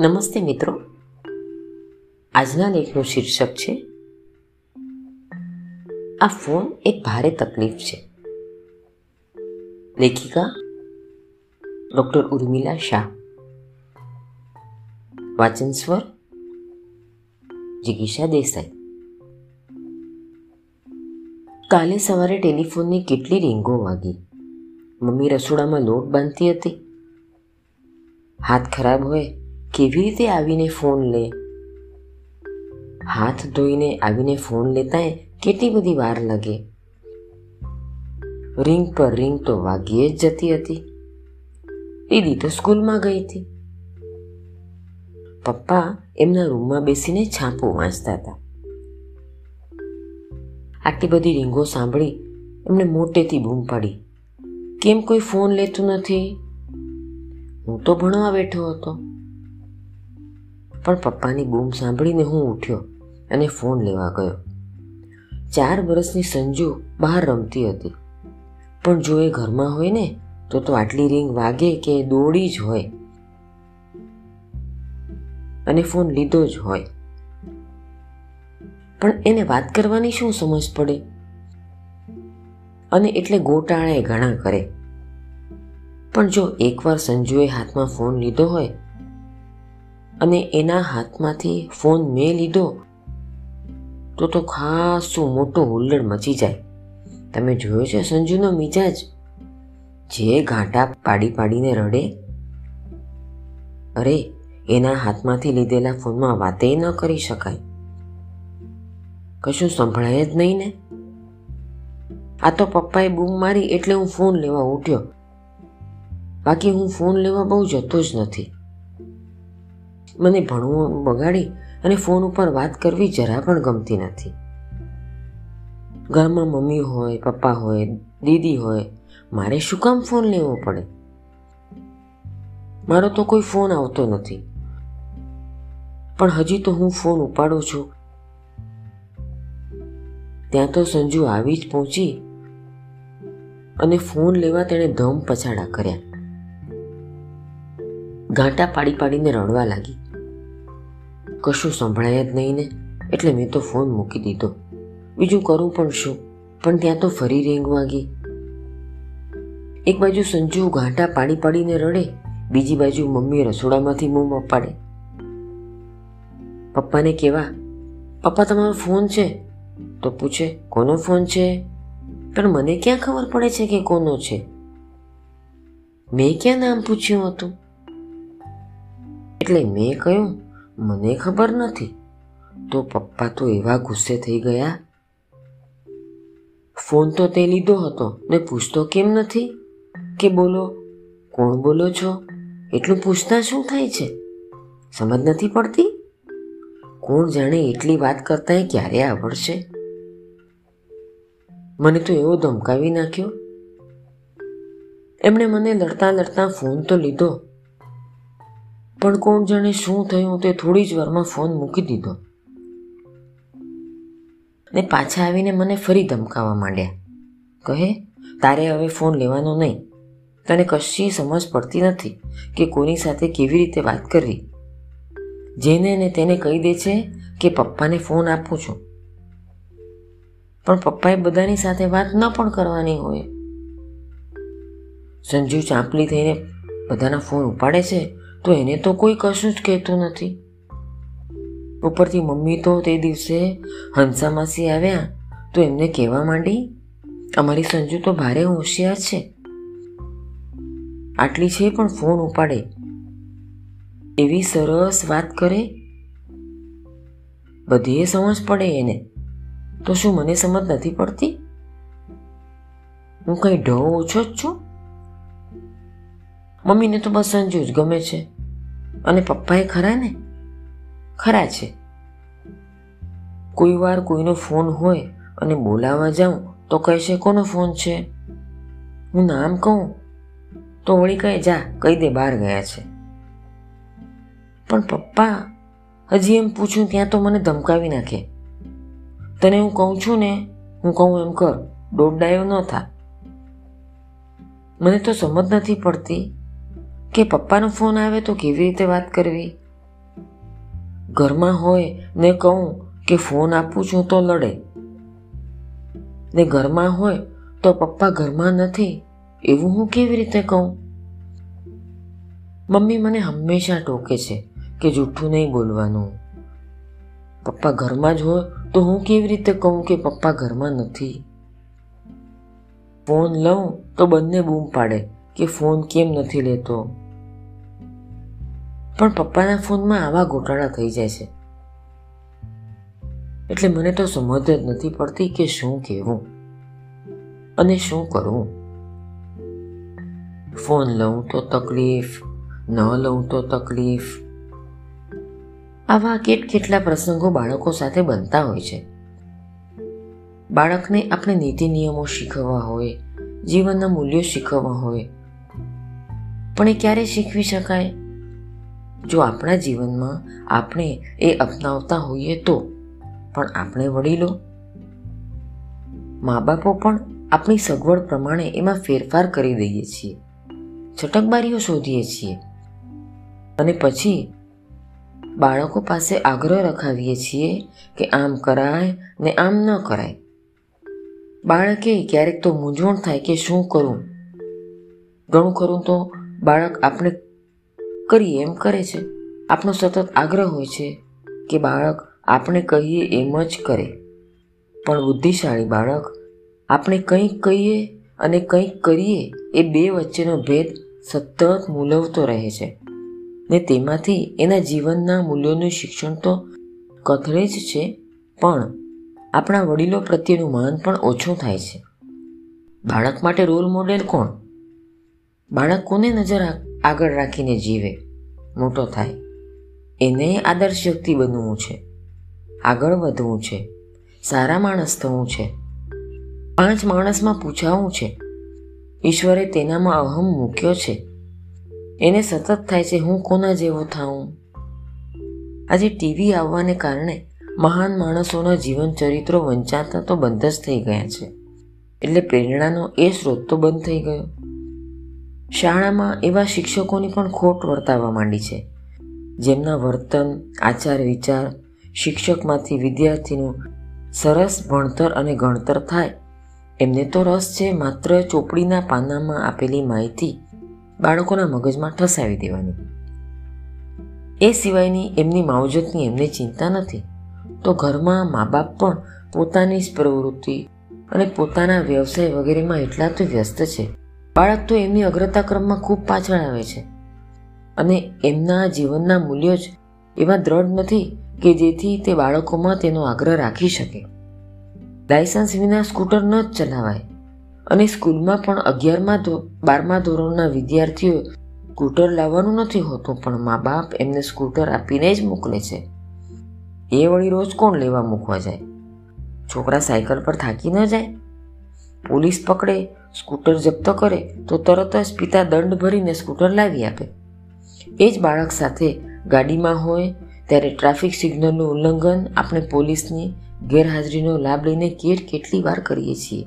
નમસ્તે મિત્રો. આજના લેખનું શીર્ષક છે, આ ફોન એક ભારે તકલીફ છે. લેખિકા ડોક્ટર ઉર્મિલા શાહ. વાચન સ્વર જિગીષા દેસાઈ. કાલે સવારે ટેલિફોનની કેટલી રીંગો વાગી. મમ્મી રસોડામાં લોટ બાંધતી હતી. હાથ ખરાબ હોય કેવી રીતે આવીને ફોન લે. હાથ ધોઈને આવીને ફોન લેતા કેટલી બધી વાર લાગે. રિંગ પર રિંગ તો વાગીએ જ જતી હતી. દીદી તો સ્કૂલમાં ગઈ હતી. પપ્પા એમના રૂમમાં બેસીને છાપું વાંચતા હતા. આટલી બધી રીંગો સાંભળી એમને મોટેથી બૂમ પાડી. કેમ કોઈ ફોન લેતું નથી? હું તો ભણવા બેઠો હતો. પણ પપ્પાની બૂમ સાંભળીને હું ઉઠ્યો અને ફોન લેવા ગયો. ચાર વર્ષની સંજુ બહાર રમતી હતી. પણ જો એ ઘરમાં હોય ને, તો તો આટલી રિંગ વાગે કે દોડી જ હોય. અને ફોન લીધો જ હોય. પણ એને વાત કરવાની શું સમજ પડે? અને એટલે ગોટાળે ઘણા કરે. પણ જો એકવાર સંજુએ હાથમાં ફોન લીધો હોય અને એના હાથમાંથી ફોન મેં લીધો, તો તો ખાસું મોટો હુલ્લડ મચી જાય. તમે જોયો છે સંજુનો મિજાજ? જે ઘાટા પાડી પાડીને રડે? અરે, એના હાથમાંથી લીધેલા ફોનમાં વાતે ન કરી શકાય. કશું સંભળાય જ નહીં ને? આ તો પપ્પાએ બૂમ મારી એટલે હું ફોન લેવા ઉઠ્યો. બાકી હું ફોન લેવા બહુ જતો જ નથી. મને ભણવું બગાડી અને ફોન ઉપર વાત કરવી જરા પણ ગમતી નથી. ઘરમાં મમ્મી હોય, પપ્પા હોય, દીદી હોય, મારે શું કામ ફોન લેવો પડે? મારો તો કોઈ ફોન આવતો નથી. પણ હજી તો હું ફોન ઉપાડું છું. ત્યાં તો સંજુ આવી જ પહોંચી અને ફોન લેવા તેણે ધમ પછાડા કર્યા. ઘાંટા પાડી પાડીને રડવા લાગી. કશું સંભળાય જ નહીં ને. એટલે મેં તો ફોન મૂકી દીધો. બીજું કરું પણ શું? પણ ત્યાં તો ફરી રેંગ વાગી. એક બાજુ સંજુ ઘાંટા પાડી પાડીને રડે, બીજી બાજુ મમ્મી રસોડામાંથી મોં પાડે પપ્પાને કેવા? પપ્પા, તમારો ફોન છે. તો પૂછે, કોનો ફોન છે? પણ મને ક્યાં ખબર પડે છે કે કોનો છે? મેં ક્યાં નામ પૂછ્યું હતું? એટલે મેં કહ્યું મને ખબર નથી. તો પપ્પા તો એવા ગુસ્સે થઈ ગયા. ફોન તો તે લીધો હતો ને પૂછતો કેમ નથી? કે બોલો, કોણ બોલો છો? એટલું પૂછતા શું થાય છે? સમજ નથી પડતી? કોણ જાણે એટલી વાત કરતા ક્યારે આવડશે? મને તો એવો ધમકાવી નાખ્યો. એમણે મને લડતા લડતા ફોન તો લીધો. પણ કોણ જાણે શું થયું તે થોડી જ વારમાં ફોન મૂકી દીધો. ને પાછા આવીને મને ફરી ધમકાવવા માંડ્યા. કહે, તારે હવે ફોન લેવાનો નહીં. તને કશી સમજ પડતી નથી કે કોની સાથે કેવી રીતે વાત કરવી. જેને ને તેને કહી દે છે કે પપ્પાને ફોન આપું છું. પણ પપ્પાએ બધાની સાથે વાત ન પણ કરવાની હોય. સંજુ ચાંપલી થઈને બધાના ફોન ઉપાડે છે તો એને તો કોઈ કશું જ કહેતું નથી. ઉપરથી મમ્મી તો તે દિવસે હંસા માસી આવ્યા, તો એમને કહેવા માંડી, અમારી સંજુ તો ભારે હોશિયાર છે. આટલી છે પણ ફોન ઉપાડે. એવી સરસ વાત કરે. બધીએ સમજ પડે એને. તો શું મને સમજ નથી પડતી? હું કઈ ઢો ઓછો જ છું? મમ્મીને તો બસ સંજુ જ ગમે છે. અને પપ્પાએ ખરા ને? ખરા છે. કોઈ વાર કોઈનો ફોન હોય અને બોલાવવા જાઉં તો કહેશે કોનો ફોન છે? હું નામ કહું તો વળી કહે, જા, કહી દે, બહાર ગયા છે. પણ પપ્પા, હજી એમ પૂછું, ત્યાં તો મને ધમકાવી નાખે. તને હું કહું છું ને, હું કહું એમ કર દોડાયો ન થા. મને તો સમજ નથી પડતી કે પપ્પાનો ફોન આવે તો કેવી રીતે વાત કરવી? ઘરમાં હોય ને કહું કે ફોન આપું છું તો લડે. ને ઘરમાં હોય તો પપ્પા ઘરમાં નથી, એવું હું કેવી રીતે કહું? મમ્મી મને હંમેશા ટોકે છે કે જૂઠું નહીં બોલવાનું. પપ્પા ઘરમાં જ હોય તો હું કેવી રીતે કહું કે પપ્પા ઘરમાં નથી? ફોન લઉં તો બંને બૂમ પાડે. કે ફોન કેમ નથી લેતો? પણ પપ્પાના ફોનમાં આવા ગોટાળા થઈ જાય છે. એટલે મને તો સમજ જ નથી પડતી કે શું કહેવું અને શું કરવું. ફોન લઉં તો તકલીફ, ન લઉં તો તકલીફ. આવા કેટ કેટલા પ્રસંગો બાળકો સાથે બનતા હોય છે. બાળકને આપણે નીતિ નિયમો શીખવવા હોય, જીવનના મૂલ્યો શીખવવા હોય પણ એ ક્યારે શીખવી શકાય? જો આપણા જીવનમાં આપણે એ અપનાવતા હોઈએ તો, પણ આપણે વડીલો? મા બાપો પણ આપણી સગવડ પ્રમાણે એમાં ફેરફાર કરી દઈએ છીએ, છટકબારીઓ શોધીએ છીએ, અને પછી બાળકો પાસે આગ્રહ રખાવીએ છીએ કે આમ કરાય ને આમ ન કરાય. બાળકે ક્યારેક તો મૂંઝવણ થાય કે શું કરું? ઘણું ખરું તો બાળક આપણે કરીએ એમ કરે છે. આપણો સતત આગ્રહ હોય છે કે બાળક આપણે કહીએ એમ જ કરે. પણ બુદ્ધિશાળી બાળક આપણે કંઈક કહીએ અને કંઈક કરીએ એ બે વચ્ચેનો ભેદ સતત મૂલવતો રહે છે. ને તેમાંથી એના જીવનના મૂલ્યોનું શિક્ષણ તો કથળે જ છે, પણ આપણા વડીલો પ્રત્યેનું માન પણ ઓછું થાય છે. બાળક માટે રોલ મોડેલ કોણ? બાળક કોને નજર આગળ રાખીને જીવે. મોટો થાય. એને આદર્શ વ્યક્તિ બનવું છે. આગળ વધવું છે. સારા માણસ થવું છે. પાંચ માણસમાં પૂછાવું છે. ઈશ્વરે તેનામાં અહમ મૂક્યો છે. એને સતત થાય છે, હું કોના જેવો થાઉં? આજે ટીવી આવવાને કારણે મહાન માણસોના જીવન ચરિત્રો વંચાતા તો બંધ જ થઈ ગયા છે. એટલે પ્રેરણાનો એ સ્ત્રોત તો બંધ થઈ ગયો. શાળામાં એવા શિક્ષકોની પણ ખોટ વર્તાવવા માંડી છે. જેમના વર્તન, આચાર વિચાર, શિક્ષકમાંથી વિદ્યાર્થીનું સરસ ભણતર અને ગણતર થાય, એમને તો રસ છે માત્ર ચોપડીના પાનામાં આપેલી માહિતી બાળકોના મગજમાં ઠસાવી દેવાની. એ સિવાયની એમની માવજતની એમને ચિંતા નથી. તો ઘરમાં મા બાપ પણ પોતાની જ પ્રવૃત્તિ અને પોતાના વ્યવસાય વગેરેમાં એટલા તો વ્યસ્ત છે. બાળક તો એમની અગ્રતા ક્રમમાં ખૂબ પાછળ આવે છે. અને એમના જીવનના મૂલ્યો જ એવા દ્રઢ નથી કે જેથી તે બાળકોમાં તેનો આગ્રહ રાખી શકે. લાયસન્સ વિના સ્કૂટર ન જ ચલાવાય. અને સ્કૂલમાં પણ અગિયારમાં બારમા ધોરણના વિદ્યાર્થીઓ સ્કૂટર લાવવાનું નથી હોતું, પણ મા બાપ એમને સ્કૂટર આપીને જ મોકલે છે. એ વળી રોજ કોણ લેવા મૂકવા જાય? છોકરા સાયકલ પર થાકી ન જાય? પોલીસ પકડે સ્કૂટર જપ્ત કરે તો તરત જ પિતા દંડ ભરીને સ્કૂટર લાવી આપે. એ જ બાળક સાથે ગાડીમાં હોય ત્યારે ટ્રાફિક સિગ્નલનું ઉલ્લંઘન આપણે પોલીસની ગેરહાજરીનો લાભ લઈને કેટ કેટલી વાર કરીએ છીએ.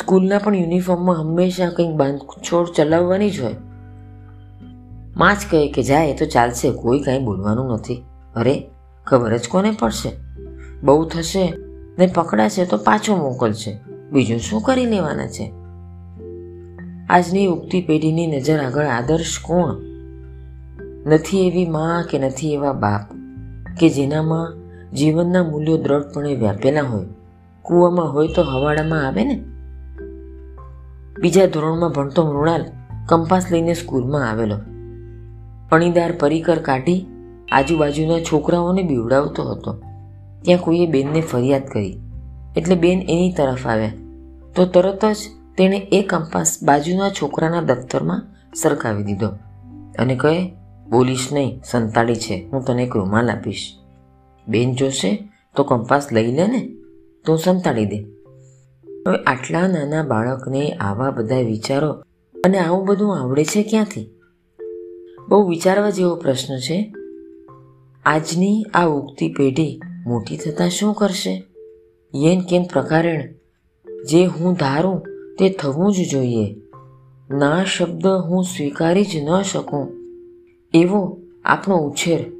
સ્કૂલના પણ યુનિફોર્મમાં હંમેશા કંઈક બાંધછોડ ચલાવવાની જ હોય. માં જ કહે કે જાય તો ચાલશે, કોઈ કાંઈ બોલવાનું નથી. અરે, ખબર જ કોને પડશે? બહુ થશે ને પકડાશે તો પાછો મોકલશે. બીજું શું કરી લેવાના છે? આજની ઉગતી પેઢીની નજર આગળ આદર્શ કોણ? નથી એવી મા કે નથી એવા બાપ, કે જેનામાં જીવનના મૂલ્યો દ્રઢપણે વ્યાપેલા હોય. કૂવામાં હોય તો હવાડામાં આવે ને? બીજા ધોરણમાં ભણતો મૃણાલ કંપાસ લઈને સ્કૂલમાં આવેલો. અણીદાર પરિકર કાઢી આજુબાજુના છોકરાઓને બીવડાવતો હતો. ત્યાં કોઈએ બેનને ફરિયાદ કરી. એટલે બેન એની તરફ આવ્યા. તો તરત જ તેણે એ કંપાસ બાજુના છોકરાના દફતરમાં સરકાવી દીધો અને કહે, બોલીશ નહીં, સંતાડી છે, હું તને એક રૂમાલ આપીશ. બેન જોશે તો કંપાસ લઈ લે ને, તું સંતાડી દે. હવે આટલા નાના બાળકને આવા બધા વિચારો અને આવું બધું આવડે છે ક્યાંથી? બહુ વિચારવા જેવો પ્રશ્ન છે. આજની આ ઉગતી પેઢી મોટી થતાં શું કરશે? યેન કેન પ્રકારેણ. જે હું ધારું તે થવું જ જોઈએ. ના શબ્દ હું સ્વીકારી જ ન શકું. એવો આપણો ઉછેર.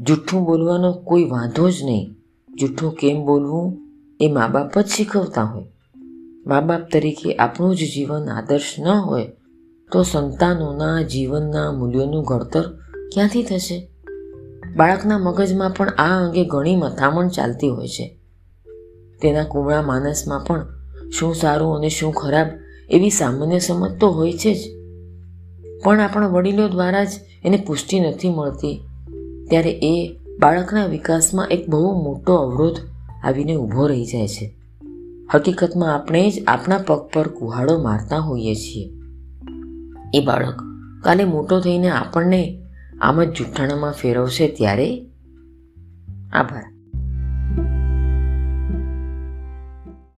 જૂઠું બોલવાનો કોઈ વાંધો જ નહીં. જૂઠું કેમ બોલવું એ મા બાપ જ શીખવતા હોય. મા બાપ તરીકે આપણું જ જીવન આદર્શ ન હોય, તો સંતાનોના જીવનના મૂલ્યોનું ઘડતર ક્યાંથી થશે? બાળકના મગજમાં પણ આ અંગે ઘણી મથામણ ચાલતી હોય છે. તેના કુમળા માનસમાં પણ શું સારું અને શું ખરાબ એવી સામાન્ય સમજ તો હોય છે જ. પણ આપણા વડીલો દ્વારા જ એને પુષ્ટિ નથી મળતી. ત્યારે એ બાળકના વિકાસમાં એક બહુ મોટો અવરોધ આવીને ઊભો રહી જાય છે. હકીકતમાં આપણે જ આપણા પગ પર કુહાડો મારતા હોઈએ છીએ. એ બાળક કાલે મોટો થઈને આપણને આમ જ જૂઠાણામાં ફેરવશે ત્યારે? આભાર.